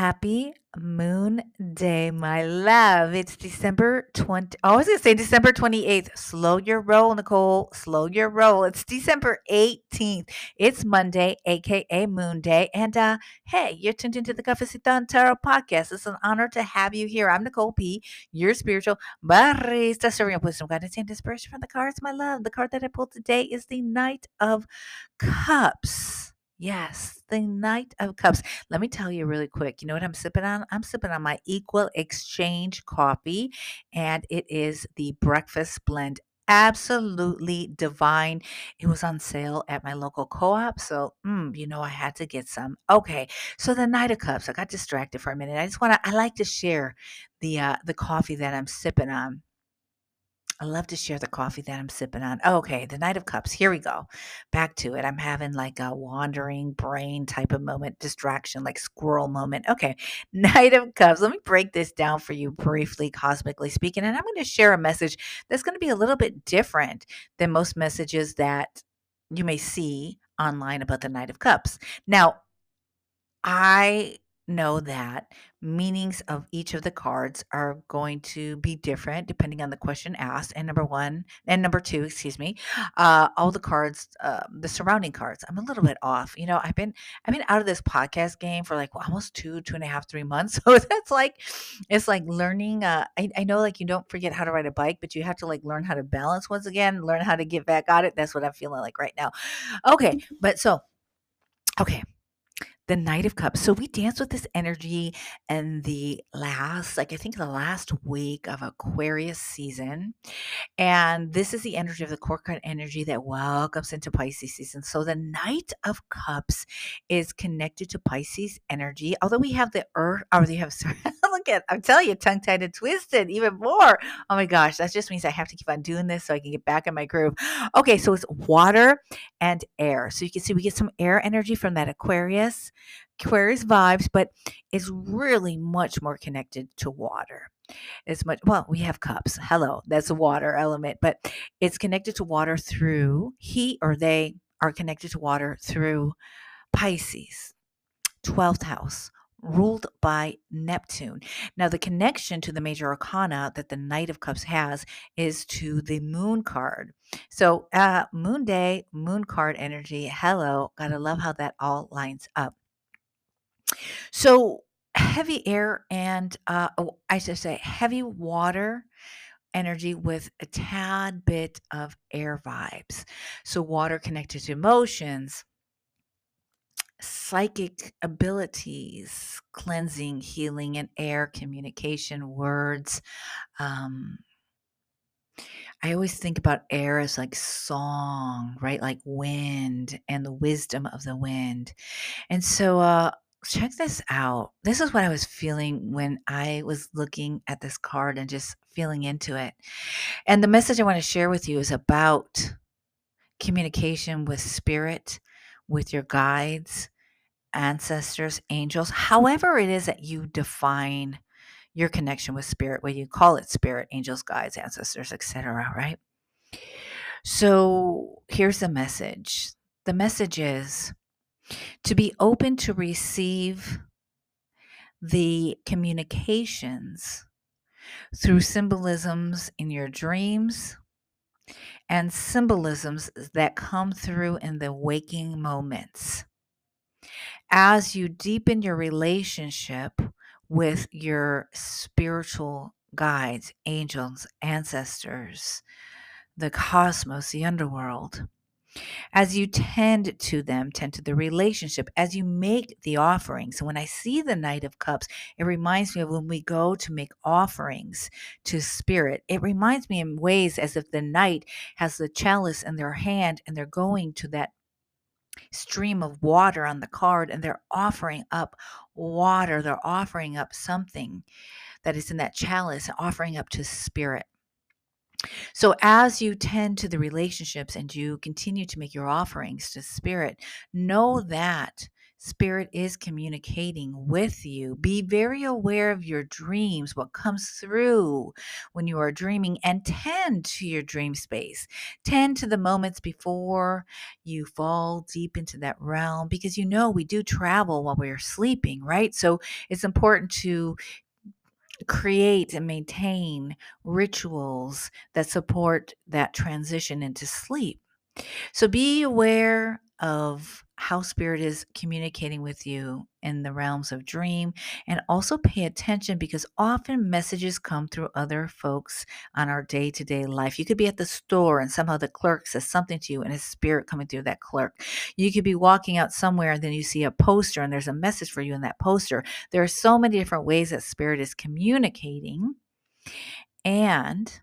Happy Moon Day, my love. It's December 20. I was going to say December 28th. Slow your roll, Nicole. Slow your roll. It's December 18th. It's Monday, aka Moon Day. And uh, hey, you're tuned into the Cafecito Tarot podcast. It's an honor to have you here. I'm Nicole P., your spiritual barista, serving up wisdom, guidance, and inspiration from the cards, my love. The card that I pulled today is the Knight of Cups. Yes, the Knight of Cups. Let me tell you really quick. You know what I'm sipping on? I'm sipping on my Equal Exchange coffee, and it is the breakfast blend. Absolutely divine. It was on sale at my local co op. So, mm, you know, I had to get some. Okay. So, the Knight of Cups, I got distracted for a minute. I just want to, I like to share the, uh, the coffee that I'm sipping on. I love to share the coffee that I'm sipping on. Okay, the Knight of Cups. Here we go. Back to it. I'm having like a wandering brain type of moment, distraction, like squirrel moment. Okay, Knight of Cups. Let me break this down for you briefly, cosmically speaking. And I'm going to share a message that's going to be a little bit different than most messages that you may see online about the Knight of Cups. Now, I know that meanings of each of the cards are going to be different depending on the question asked. And number one, and number two, excuse me, uh, all the cards, uh, the surrounding cards, I'm a little bit off. You know, I've been I've been out of this podcast game for like almost two, two and a half, three months. So that's like it's like learning. Uh, I, I know like you don't forget how to ride a bike, but you have to like learn how to balance once again, learn how to get back on it. That's what I'm feeling like right now. Okay, but so okay the Knight of Cups. So we dance with this energy and the last, like I think the last week of Aquarius season. And this is the energy of the core energy that welcomes into Pisces season. So the Knight of Cups is connected to Pisces energy. Although we have the Earth, or we have, sorry, look at, I'm telling you, tongue tied and twisted even more. Oh my gosh, that just means I have to keep on doing this so I can get back in my groove. Okay, so it's water and air. So you can see we get some air energy from that Aquarius. Aquarius vibes, but it's really much more connected to water. It's much well, we have cups. Hello, that's a water element, but it's connected to water through he or they are connected to water through Pisces, 12th house, ruled by Neptune. Now, the connection to the major arcana that the Knight of Cups has is to the moon card. So, uh, moon day, moon card energy. Hello. Gotta love how that all lines up. So heavy air and uh, oh, I should say heavy water energy with a tad bit of air vibes. So water connected to emotions, psychic abilities, cleansing, healing, and air communication, words. Um, I always think about air as like song, right? Like wind and the wisdom of the wind. And so uh, check this out. This is what I was feeling when I was looking at this card and just feeling into it. And the message I want to share with you is about communication with spirit, with your guides, ancestors, angels, however it is that you define your connection with spirit, whether you call it spirit, angels, guides, ancestors, etc., right? So here's the message. The message is to be open to receive the communications through symbolisms in your dreams and symbolisms that come through in the waking moments. As you deepen your relationship with your spiritual guides, angels, ancestors, the cosmos, the underworld, as you tend to them, tend to the relationship, as you make the offering. So when I see the Knight of Cups, it reminds me of when we go to make offerings to Spirit. It reminds me in ways as if the Knight has the chalice in their hand and they're going to that stream of water on the card and they're offering up water. They're offering up something that is in that chalice, offering up to Spirit. So, as you tend to the relationships and you continue to make your offerings to Spirit, know that Spirit is communicating with you. Be very aware of your dreams, what comes through when you are dreaming, and tend to your dream space. Tend to the moments before you fall deep into that realm because you know we do travel while we're sleeping, right? So it's important to create and maintain rituals that support that transition into sleep. So be aware of how spirit is communicating with you in the realms of dream and also pay attention because often messages come through other folks on our day-to-day life. You could be at the store and somehow the clerk says something to you and it's spirit coming through that clerk. You could be walking out somewhere and then you see a poster and there's a message for you in that poster. There are so many different ways that spirit is communicating and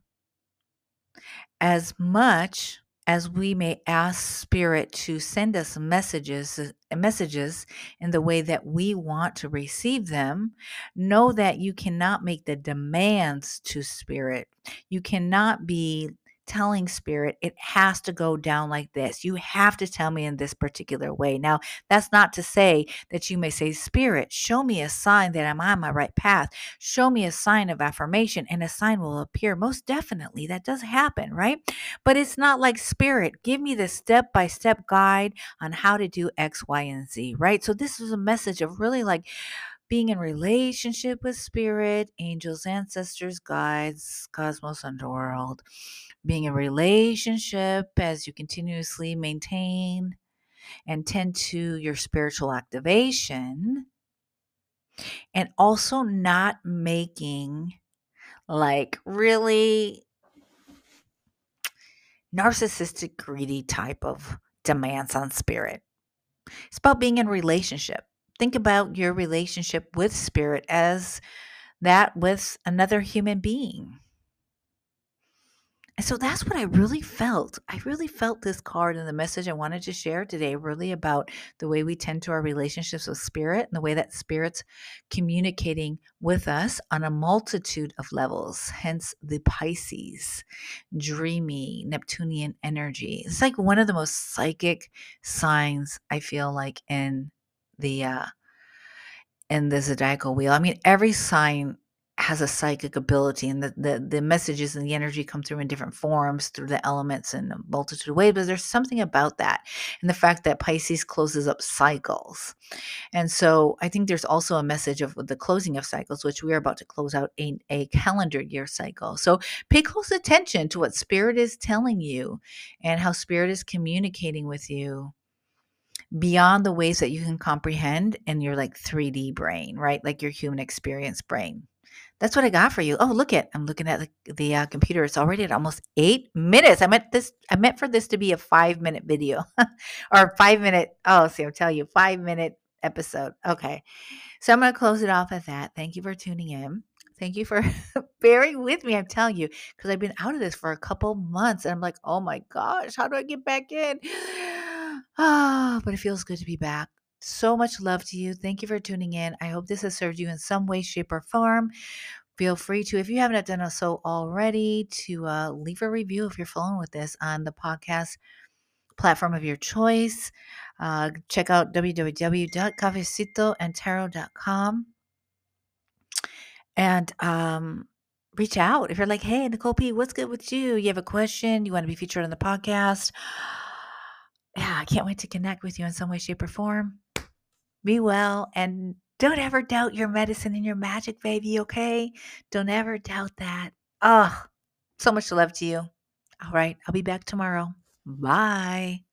as much as we may ask spirit to send us messages uh, messages in the way that we want to receive them know that you cannot make the demands to spirit. You cannot be telling spirit it has to go down like this. You have to tell me in this particular way. Now, that's not to say that you may say, Spirit, show me a sign that I'm on my right path. Show me a sign of affirmation, and a sign will appear. Most definitely, that does happen, right? But it's not like Spirit, give me the step by step guide on how to do X, Y, and Z, right? So, this is a message of really like, being in relationship with spirit, angels, ancestors, guides, cosmos, underworld, being in relationship as you continuously maintain and tend to your spiritual activation, and also not making like really narcissistic, greedy type of demands on spirit. It's about being in relationship think about your relationship with spirit as that with another human being. And so that's what I really felt. I really felt this card and the message I wanted to share today, really about the way we tend to our relationships with spirit and the way that spirit's communicating with us on a multitude of levels, hence the Pisces, dreamy, Neptunian energy. It's like one of the most psychic signs I feel like in the uh, in the zodiacal wheel. I mean, every sign has a psychic ability, and the, the the messages and the energy come through in different forms through the elements in a multitude of ways. But there's something about that, and the fact that Pisces closes up cycles, and so I think there's also a message of the closing of cycles, which we are about to close out a, a calendar year cycle. So pay close attention to what Spirit is telling you, and how Spirit is communicating with you beyond the ways that you can comprehend in your like 3D brain, right? Like your human experience brain. That's what I got for you. Oh, look at I'm looking at the, the uh, computer. It's already at almost eight minutes. I meant this. I meant for this to be a five minute video, or five minute. Oh, see, I'll tell you, five minute episode. Okay, so I'm going to close it off at that. Thank you for tuning in. Thank you for bearing with me. I'm telling you, because I've been out of this for a couple months, and I'm like, oh my gosh, how do I get back in? Ah, but it feels good to be back. So much love to you. Thank you for tuning in. I hope this has served you in some way, shape, or form. Feel free to, if you haven't done so already, to uh, leave a review if you're flowing with this on the podcast platform of your choice. Uh, check out www.cafecitoandtarot.com and um, reach out. If you're like, hey, Nicole P., what's good with you? You have a question, you want to be featured on the podcast yeah, I can't wait to connect with you in some way, shape, or form. Be well and don't ever doubt your medicine and your magic, baby, okay? Don't ever doubt that. Oh, so much love to you. All right, I'll be back tomorrow. Bye.